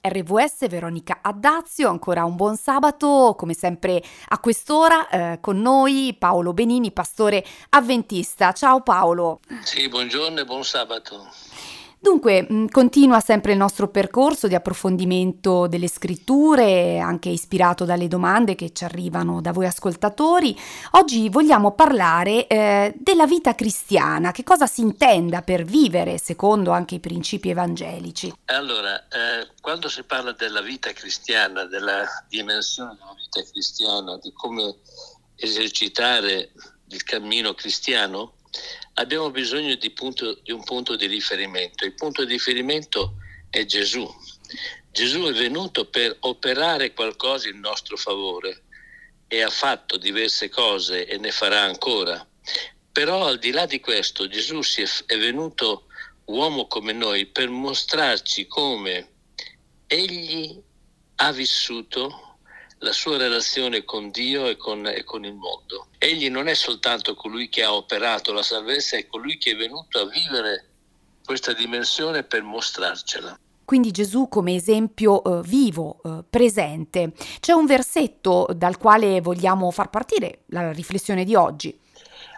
RVS Veronica Addazio, ancora un buon sabato, come sempre a quest'ora eh, con noi Paolo Benini, pastore avventista. Ciao Paolo. Sì, buongiorno e buon sabato. Dunque, continua sempre il nostro percorso di approfondimento delle scritture, anche ispirato dalle domande che ci arrivano da voi ascoltatori. Oggi vogliamo parlare eh, della vita cristiana, che cosa si intenda per vivere secondo anche i principi evangelici. Allora, eh, quando si parla della vita cristiana, della dimensione della vita cristiana, di come esercitare il cammino cristiano, abbiamo bisogno di, punto, di un punto di riferimento. Il punto di riferimento è Gesù. Gesù è venuto per operare qualcosa in nostro favore e ha fatto diverse cose e ne farà ancora. Però al di là di questo Gesù è venuto uomo come noi per mostrarci come egli ha vissuto la sua relazione con Dio e con, e con, il mondo. Egli non è soltanto colui che ha operato la salvezza, è colui che è venuto a vivere questa dimensione per mostrarcela. Quindi Gesù come esempio eh, vivo, eh, presente. C'è un versetto dal quale vogliamo far partire la riflessione di oggi.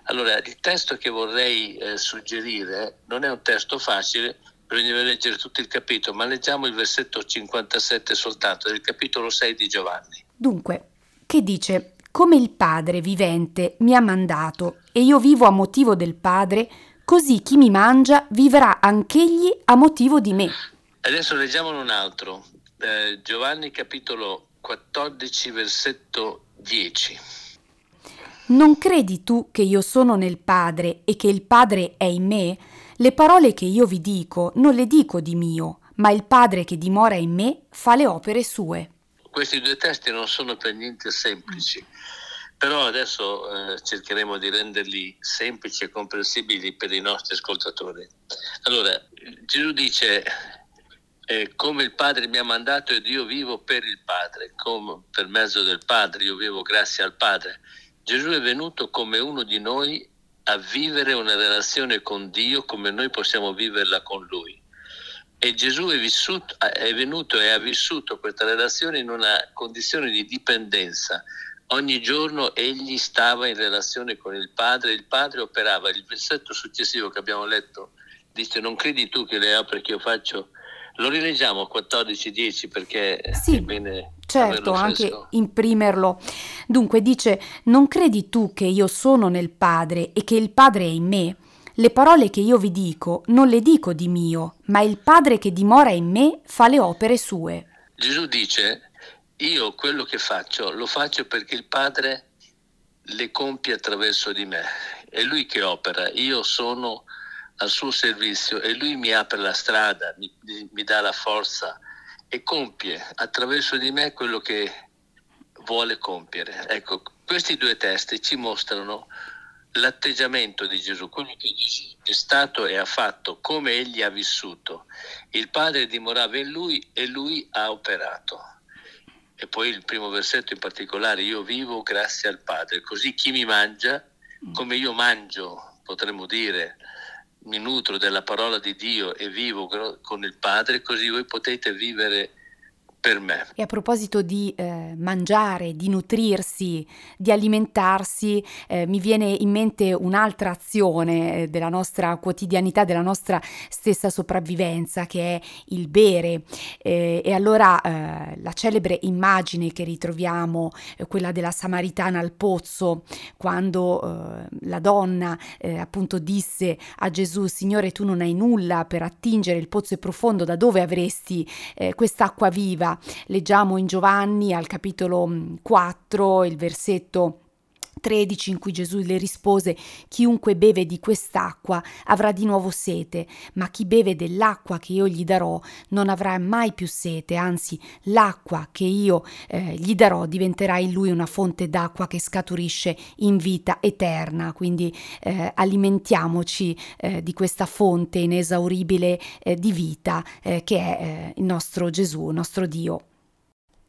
Allora, il testo che vorrei eh, suggerire non è un testo facile, bisogna leggere tutto il capitolo, ma leggiamo il versetto 57 soltanto del capitolo 6 di Giovanni. Dunque, che dice, come il Padre vivente mi ha mandato e io vivo a motivo del Padre, così chi mi mangia vivrà anch'egli a motivo di me. Adesso leggiamone un altro, eh, Giovanni capitolo 14 versetto 10. Non credi tu che io sono nel Padre e che il Padre è in me? Le parole che io vi dico non le dico di mio, ma il Padre che dimora in me fa le opere sue questi due testi non sono per niente semplici, però adesso eh, cercheremo di renderli semplici e comprensibili per i nostri ascoltatori. Allora, Gesù dice, eh, come il Padre mi ha mandato ed io vivo per il Padre, come per mezzo del Padre, io vivo grazie al Padre. Gesù è venuto come uno di noi a vivere una relazione con Dio come noi possiamo viverla con Lui. E Gesù è, vissuto, è venuto e ha vissuto questa relazione in una condizione di dipendenza. Ogni giorno egli stava in relazione con il Padre, il Padre operava. Il versetto successivo che abbiamo letto dice non credi tu che le opere che io faccio lo rileggiamo 14-10 perché sì, è bene. Certo, anche imprimerlo. Dunque dice: Non credi tu che io sono nel Padre e che il Padre è in me? Le parole che io vi dico non le dico di mio, ma il Padre che dimora in me fa le opere sue. Gesù dice, io quello che faccio lo faccio perché il Padre le compie attraverso di me. È Lui che opera, io sono al suo servizio e Lui mi apre la strada, mi, mi dà la forza e compie attraverso di me quello che vuole compiere. Ecco, questi due testi ci mostrano l'atteggiamento di Gesù, quello che Gesù è stato e ha fatto, come egli ha vissuto. Il Padre dimorava in lui e lui ha operato. E poi il primo versetto in particolare, io vivo grazie al Padre, così chi mi mangia, come io mangio, potremmo dire, mi nutro della parola di Dio e vivo con il Padre, così voi potete vivere per me. E a proposito di eh, mangiare, di nutrirsi, di alimentarsi, eh, mi viene in mente un'altra azione eh, della nostra quotidianità, della nostra stessa sopravvivenza, che è il bere. Eh, e allora eh, la celebre immagine che ritroviamo, eh, quella della Samaritana al pozzo, quando la donna appunto disse a Gesù, Signore, tu non hai nulla per attingere, il pozzo profondo, da dove avresti quest'acqua viva? Leggiamo in Giovanni al capitolo 4 mm, il versetto 13 in cui Gesù le rispose chiunque beve di quest'acqua avrà di nuovo sete, ma chi beve dell'acqua che io gli darò non avrà mai più sete, anzi l'acqua che io eh, gli darò diventerà in lui una fonte d'acqua che scaturisce in vita eterna, quindi eh, alimentiamoci eh, di questa fonte inesauribile eh, di vita eh, che è eh, il nostro Gesù, il nostro Dio.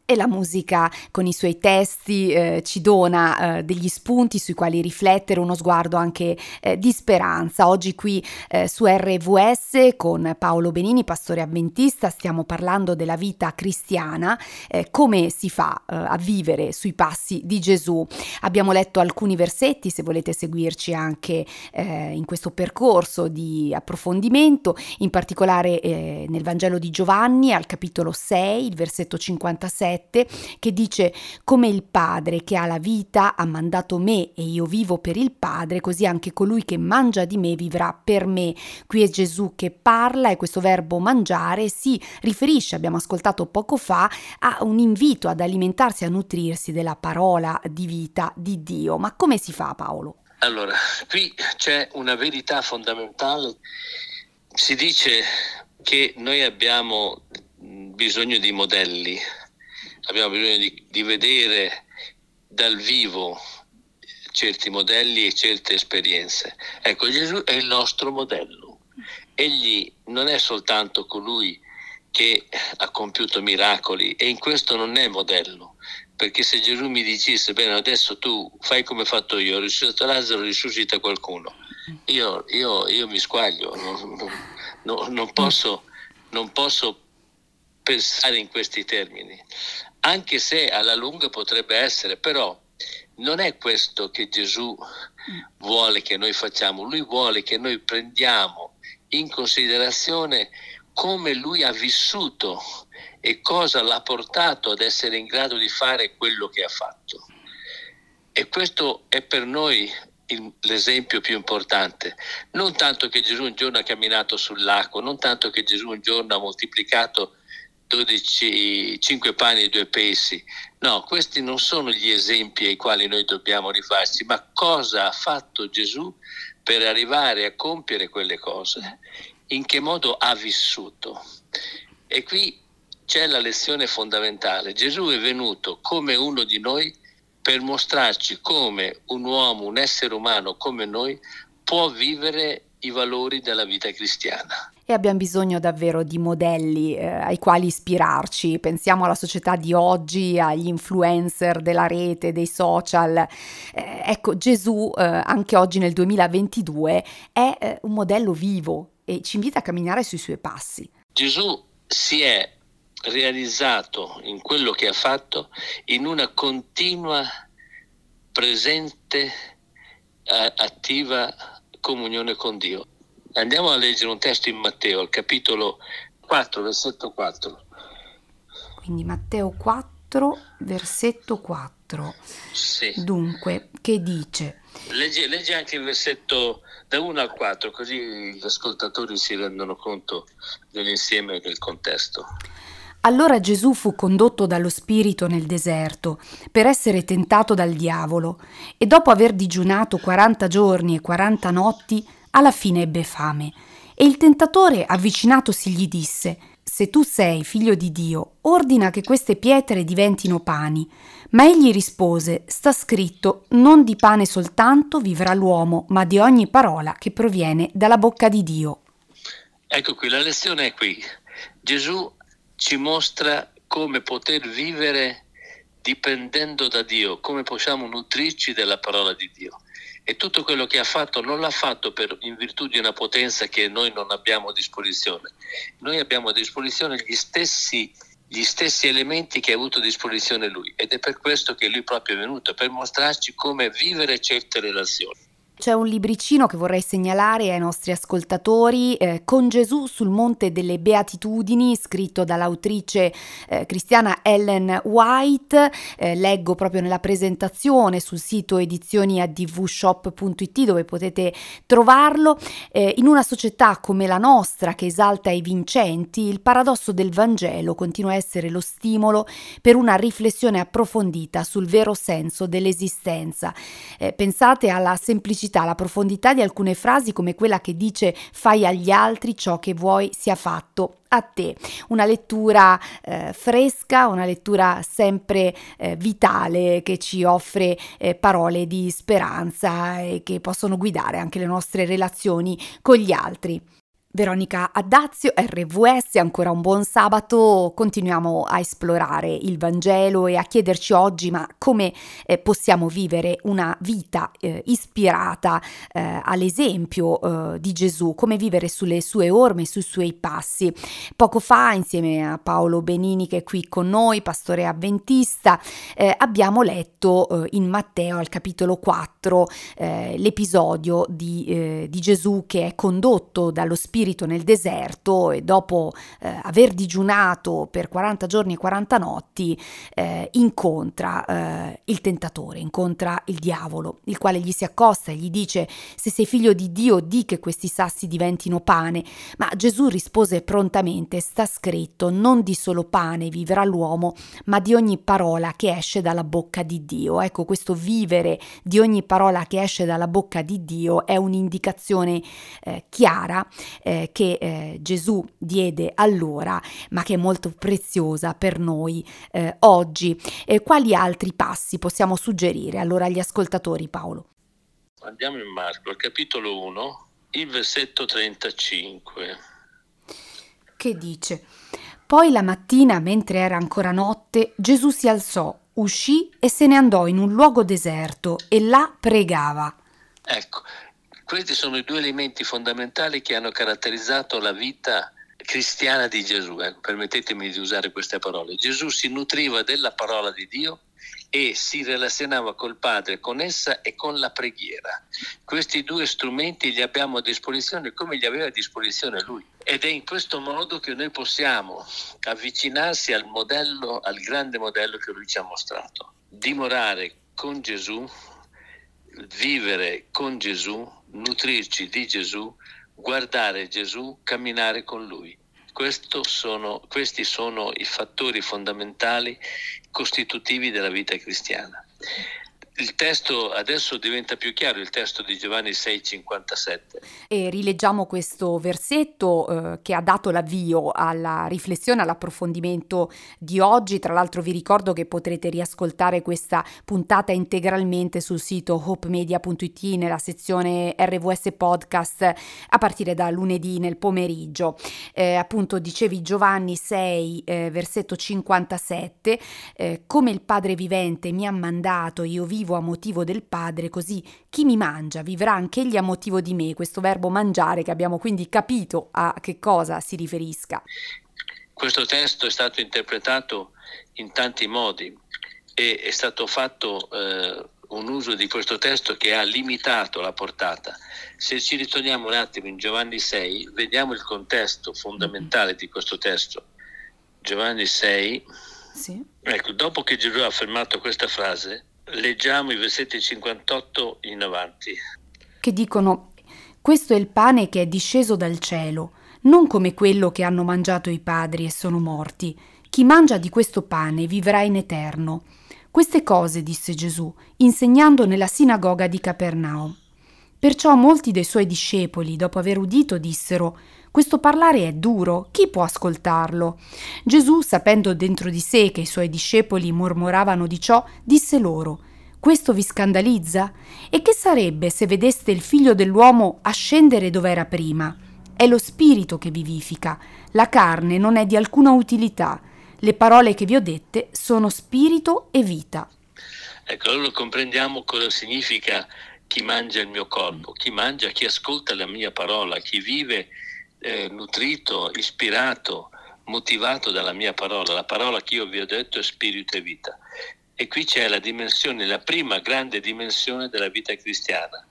E la musica con i suoi testi eh, ci dona eh, degli spunti sui quali riflettere, uno sguardo anche eh, di speranza. Oggi qui eh, su RVS con Paolo Benini, pastore avventista, stiamo parlando della vita cristiana, eh, come si fa eh, a vivere sui passi di Gesù. Abbiamo letto alcuni versetti, se volete seguirci anche in questo percorso di approfondimento, in particolare nel Vangelo di Giovanni al capitolo 6, il versetto 56 7 che dice come il Padre che ha la vita ha mandato me e io vivo per il Padre, così anche colui che mangia di me vivrà per me. Qui è Gesù che parla e questo verbo mangiare si riferisce, abbiamo ascoltato poco fa, a un invito ad alimentarsi, a nutrirsi della parola di vita di Dio. Ma come si fa Paolo? Allora, qui c'è una verità fondamentale. Si dice che noi abbiamo bisogno di modelli, abbiamo bisogno di, di vedere dal vivo certi modelli e certe esperienze. Ecco, Gesù è il nostro modello. Egli non è soltanto colui che ha compiuto miracoli e in questo non è modello, perché se Gesù mi dicesse, bene, adesso tu fai come ho fatto io, ho risuscitato Lazzaro, risuscita qualcuno, io, io, io mi squaglio, non, non, non, posso, non posso pensare in questi termini anche se alla lunga potrebbe essere, però non è questo che Gesù vuole che noi facciamo, lui vuole che noi prendiamo in considerazione come lui ha vissuto e cosa l'ha portato ad essere in grado di fare quello che ha fatto. E questo è per noi l'esempio più importante. Non tanto che Gesù un giorno ha camminato sull'acqua, non tanto che Gesù un giorno ha moltiplicato 12, 5 pani e 2 pesci. No, questi non sono gli esempi ai quali noi dobbiamo rifarci, ma cosa ha fatto Gesù per arrivare a compiere quelle cose? In che modo ha vissuto? E qui c'è la lezione fondamentale. Gesù è venuto come uno di noi per mostrarci come un uomo, un essere umano come noi può vivere i valori della vita cristiana e abbiamo bisogno davvero di modelli eh, ai quali ispirarci. Pensiamo alla società di oggi, agli influencer della rete, dei social. Eh, ecco, Gesù eh, anche oggi nel 2022 è eh, un modello vivo e ci invita a camminare sui suoi passi. Gesù si è realizzato in quello che ha fatto in una continua, presente, attiva comunione con Dio. Andiamo a leggere un testo in Matteo, al capitolo 4, versetto 4. Quindi Matteo 4, versetto 4. Sì. Dunque, che dice? Leggi, leggi, anche il versetto da 1 al 4, così gli ascoltatori si rendono conto dell'insieme del contesto. Allora Gesù fu condotto dallo Spirito nel deserto per essere tentato dal diavolo e dopo aver digiunato 40 giorni e 40 notti alla fine ebbe fame. E il tentatore, avvicinatosi, gli disse: Se tu sei figlio di Dio, ordina che queste pietre diventino pani. Ma egli rispose: Sta scritto: Non di pane soltanto vivrà l'uomo, ma di ogni parola che proviene dalla bocca di Dio. Ecco qui, la lezione è qui. Gesù ci mostra come poter vivere dipendendo da Dio, come possiamo nutrirci della parola di Dio e tutto quello che ha fatto non l'ha fatto per, in virtù di una potenza che noi non abbiamo a disposizione. Noi abbiamo a disposizione gli stessi, gli stessi elementi che ha avuto a disposizione lui ed è per questo che lui proprio è venuto, per mostrarci come vivere certe relazioni. C'è un libricino che vorrei segnalare ai nostri ascoltatori, eh, Con Gesù sul Monte delle Beatitudini, scritto dall'autrice eh, cristiana Ellen White. Eh, leggo proprio nella presentazione sul sito edizioniadvshop.it dove potete trovarlo. Eh, in una società come la nostra che esalta i vincenti, il paradosso del Vangelo continua a essere lo stimolo per una riflessione approfondita sul vero senso dell'esistenza. Eh, pensate alla semplicità complessità, la profondità di alcune frasi come quella che dice fai agli altri ciò che vuoi sia fatto a te. Una lettura eh, fresca, una lettura sempre eh, vitale che ci offre eh, parole di speranza e che possono guidare anche le nostre relazioni con gli altri. Veronica Addazio, RVS, ancora un buon sabato. Continuiamo a esplorare il Vangelo e a chiederci oggi ma come eh, possiamo vivere una vita eh, ispirata eh, all'esempio eh, di Gesù, come vivere sulle sue orme, sui suoi passi. Poco fa, insieme a Paolo Benini che è qui con noi, pastore avventista, eh, abbiamo letto eh, in Matteo al capitolo 4 l'episodio di, di Gesù che è condotto dallo Spirito spirito nel deserto e dopo eh, aver digiunato per 40 giorni e 40 notti eh, incontra eh, il tentatore, incontra il diavolo, il quale gli si accosta e gli dice se sei figlio di Dio di che questi sassi diventino pane, ma Gesù rispose prontamente sta scritto non di solo pane vivrà l'uomo, ma di ogni parola che esce dalla bocca di Dio. Ecco, questo vivere di ogni parola che esce dalla bocca di Dio è un'indicazione eh, chiara eh, eh, che eh, Gesù diede allora, ma che è molto preziosa per noi eh, oggi. quali altri passi possiamo suggerire allora agli ascoltatori, Paolo? Andiamo in Marco, al capitolo 1, il versetto 35. Che dice? Poi la mattina, mentre era ancora notte, Gesù si alzò, uscì e se ne andò in un luogo deserto e là pregava. Ecco, questi sono i due elementi fondamentali che hanno caratterizzato la vita cristiana di Gesù. Eh. Permettetemi di usare queste parole. Gesù si nutriva della parola di Dio e si relazionava col Padre con essa e con la preghiera. Questi due strumenti li abbiamo a disposizione come li aveva a disposizione lui. Ed è in questo modo che noi possiamo avvicinarsi al modello, al grande modello che lui ci ha mostrato. Dimorare con Gesù, vivere con Gesù, nutrirci di Gesù, guardare Gesù, camminare con Lui. Sono, questi sono i fattori fondamentali costitutivi della vita cristiana. Il testo adesso diventa più chiaro, il testo di Giovanni 6,57. E rileggiamo questo versetto eh, che ha dato l'avvio alla riflessione, all'approfondimento di oggi. Tra l'altro vi ricordo che potrete riascoltare questa puntata integralmente sul sito hopemedia.it nella sezione RVS Podcast a partire da lunedì nel pomeriggio. Eh, appunto dicevi Giovanni 6, eh, versetto 57, eh, come il Padre vivente mi ha mandato, io vivo vivo a motivo del Padre, così chi mi mangia vivrà anch'egli a motivo di me. Questo verbo mangiare che abbiamo quindi capito a che cosa si riferisca. Questo testo è stato interpretato in tanti modi e è stato fatto eh, un uso di questo testo che ha limitato la portata. Se ci ritorniamo un attimo in Giovanni 6, vediamo il contesto fondamentale di questo testo. Giovanni 6, sì. ecco, dopo che Gesù ha affermato questa frase, Leggiamo i versetti 58 in avanti. Che dicono, questo è il pane che è disceso dal cielo, non come quello che hanno mangiato i padri e sono morti. Chi mangia di questo pane vivrà in eterno. Queste cose disse Gesù, insegnando nella sinagoga di Capernaum. Perciò molti dei suoi discepoli, dopo aver udito, dissero questo parlare è duro, chi può ascoltarlo? Gesù, sapendo dentro di sé che i suoi discepoli mormoravano di ciò, disse loro questo vi scandalizza? E che sarebbe se vedeste il figlio dell'uomo ascendere dove era prima? È lo spirito che vivifica, la carne non è di alcuna utilità. Le parole che vi ho dette sono spirito e vita. Ecco, allora comprendiamo cosa significa chi mangia il mio corpo, chi mangia, chi ascolta la mia parola, chi vive eh, nutrito, ispirato, motivato dalla mia parola. La parola che io vi ho detto è spirito e vita. E qui c'è la dimensione, la prima grande dimensione della vita cristiana.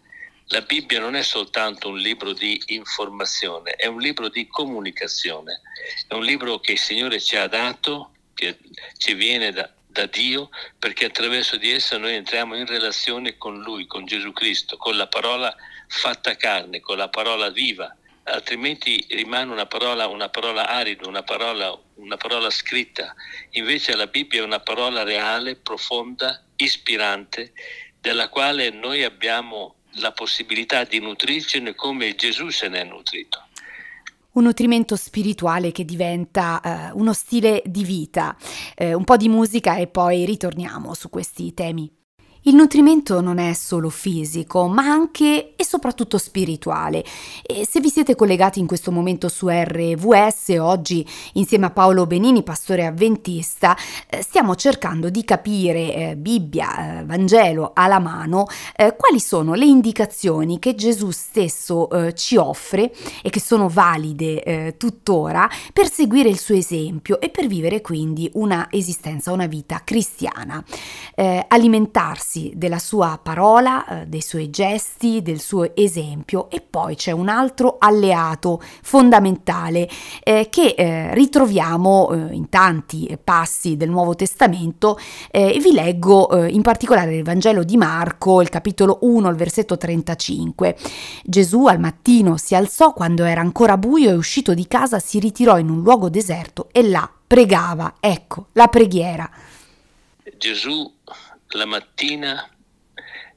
La Bibbia non è soltanto un libro di informazione, è un libro di comunicazione, è un libro che il Signore ci ha dato, che ci viene da, da Dio, perché attraverso di essa noi entriamo in relazione con Lui, con Gesù Cristo, con la parola fatta carne, con la parola viva, altrimenti rimane una parola, una parola arida, una parola, una parola scritta. Invece la Bibbia è una parola reale, profonda, ispirante, della quale noi abbiamo la possibilità di nutrircene come Gesù se ne è nutrito un nutrimento spirituale che diventa uh, uno stile di vita. Uh, un po' di musica e poi ritorniamo su questi temi. Il nutrimento non è solo fisico, ma anche e soprattutto spirituale. E se vi siete collegati in questo momento su RVS, oggi insieme a Paolo Benini, pastore avventista, eh, stiamo cercando di capire, eh, Bibbia, eh, Vangelo alla mano, eh, quali sono le indicazioni che Gesù stesso eh, ci offre e che sono valide eh, tuttora per seguire il suo esempio e per vivere quindi una esistenza, una vita cristiana. alimentarsi servirsi della sua parola, eh, dei suoi gesti, del suo esempio e poi c'è un altro alleato fondamentale eh, che eh, ritroviamo eh, in tanti passi del Nuovo Testamento e vi leggo eh, in particolare il Vangelo di Marco, il capitolo 1, il versetto 35. Gesù al mattino si alzò quando era ancora buio e uscito di casa si ritirò in un luogo deserto e là pregava. Ecco, la preghiera. Gesù la mattina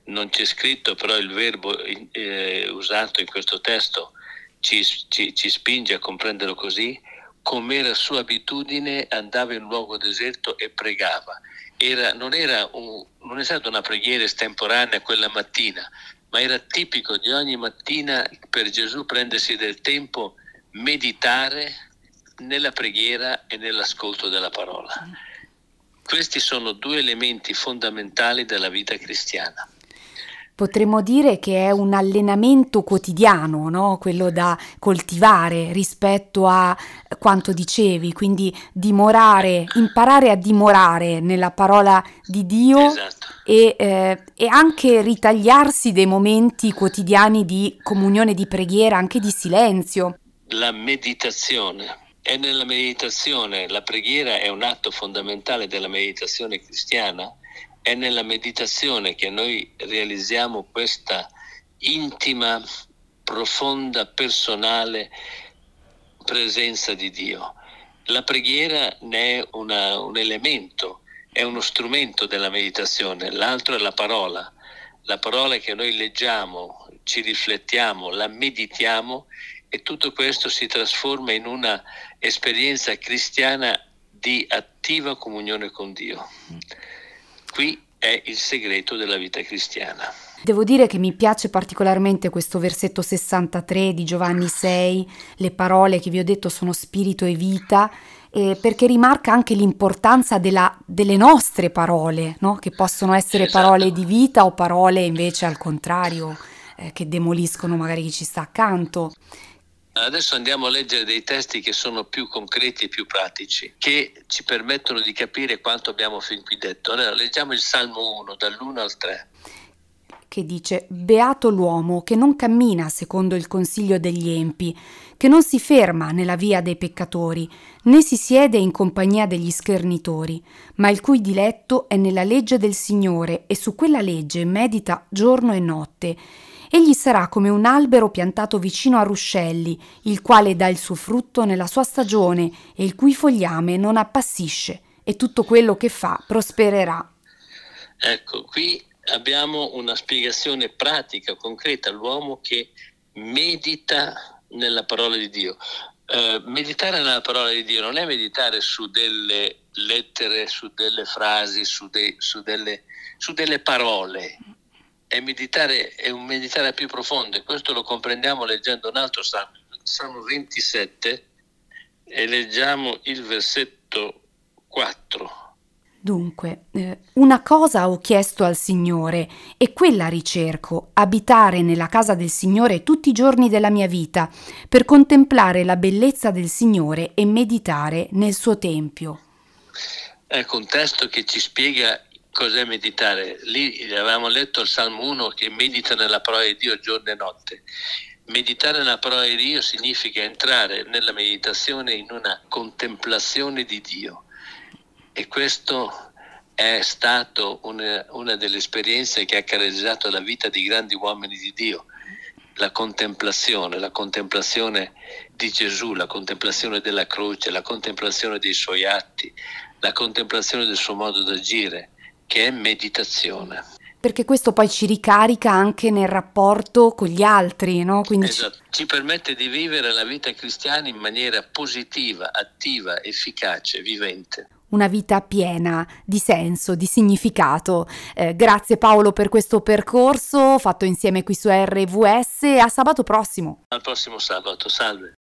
non c'è scritto, però il verbo eh, usato in questo testo ci, ci, ci spinge a comprenderlo così, come era sua abitudine andava in un luogo deserto e pregava. Era, non, era un, non è stata una preghiera estemporanea quella mattina, ma era tipico di ogni mattina per Gesù prendersi del tempo, meditare nella preghiera e nell'ascolto della parola. Questi sono due elementi fondamentali della vita cristiana. Potremmo dire che è un allenamento quotidiano, no? quello da coltivare rispetto a quanto dicevi, quindi dimorare, imparare a dimorare nella parola di Dio esatto. e, eh, e anche ritagliarsi dei momenti quotidiani di comunione, di preghiera, anche di silenzio. La meditazione è nella meditazione, la preghiera è un atto fondamentale della meditazione cristiana, è nella meditazione che noi realizziamo questa intima, profonda, personale presenza di Dio. La preghiera ne è una, un elemento, è uno strumento della meditazione, l'altro è la parola. La parola che noi leggiamo, ci riflettiamo, la meditiamo e tutto questo si trasforma in una esperienza cristiana di attiva comunione con Dio. Qui è il segreto della vita cristiana. Devo dire che mi piace particolarmente questo versetto 63 di Giovanni 6, le parole che vi ho detto sono spirito e vita, eh, perché rimarca anche l'importanza della, delle nostre parole, no? che possono essere esatto. parole di vita o parole invece al contrario, eh, che demoliscono magari chi ci sta accanto. Adesso andiamo a leggere dei testi che sono più concreti e più pratici, che ci permettono di capire quanto abbiamo fin qui detto. Allora, leggiamo il Salmo 1, dall'1 al 3. Che dice, Beato l'uomo che non cammina secondo il consiglio degli empi, che non si ferma nella via dei peccatori, né si siede in compagnia degli schernitori, ma il cui diletto è nella legge del Signore e su quella legge medita giorno e notte Egli sarà come un albero piantato vicino a ruscelli, il quale dà il suo frutto nella sua stagione e il cui fogliame non appassisce, e tutto quello che fa prospererà. Ecco, qui abbiamo una spiegazione pratica, concreta, l'uomo che medita nella parola di Dio. Uh, meditare nella parola di Dio non è meditare su delle lettere, su delle frasi, su, de, su, delle, su delle parole, è, meditare, è un meditare più profondo e questo lo comprendiamo leggendo un altro salmo, Salmo 27 e leggiamo il versetto 4. Dunque, eh, una cosa ho chiesto al Signore e quella ricerco, abitare nella casa del Signore tutti i giorni della mia vita, per contemplare la bellezza del Signore e meditare nel suo Tempio. Ecco un testo che ci spiega cos'è meditare? Lì avevamo letto il Salmo 1 che medita nella parola di Dio giorno e notte. Meditare nella parola di Dio significa entrare nella meditazione in una contemplazione di Dio e questo è stato una, una delle esperienze che ha caratterizzato la vita di grandi uomini di Dio la contemplazione, la contemplazione di Gesù, la contemplazione della croce, la contemplazione dei suoi atti, la contemplazione del suo modo d'agire che è meditazione. Perché questo poi ci ricarica anche nel rapporto con gli altri, no? Quindi esatto. ci permette di vivere la vita cristiana in maniera positiva, attiva, efficace, vivente. Una vita piena di senso, di significato. Eh, grazie Paolo per questo percorso fatto insieme qui su RVS. A sabato prossimo. Al prossimo sabato, salve.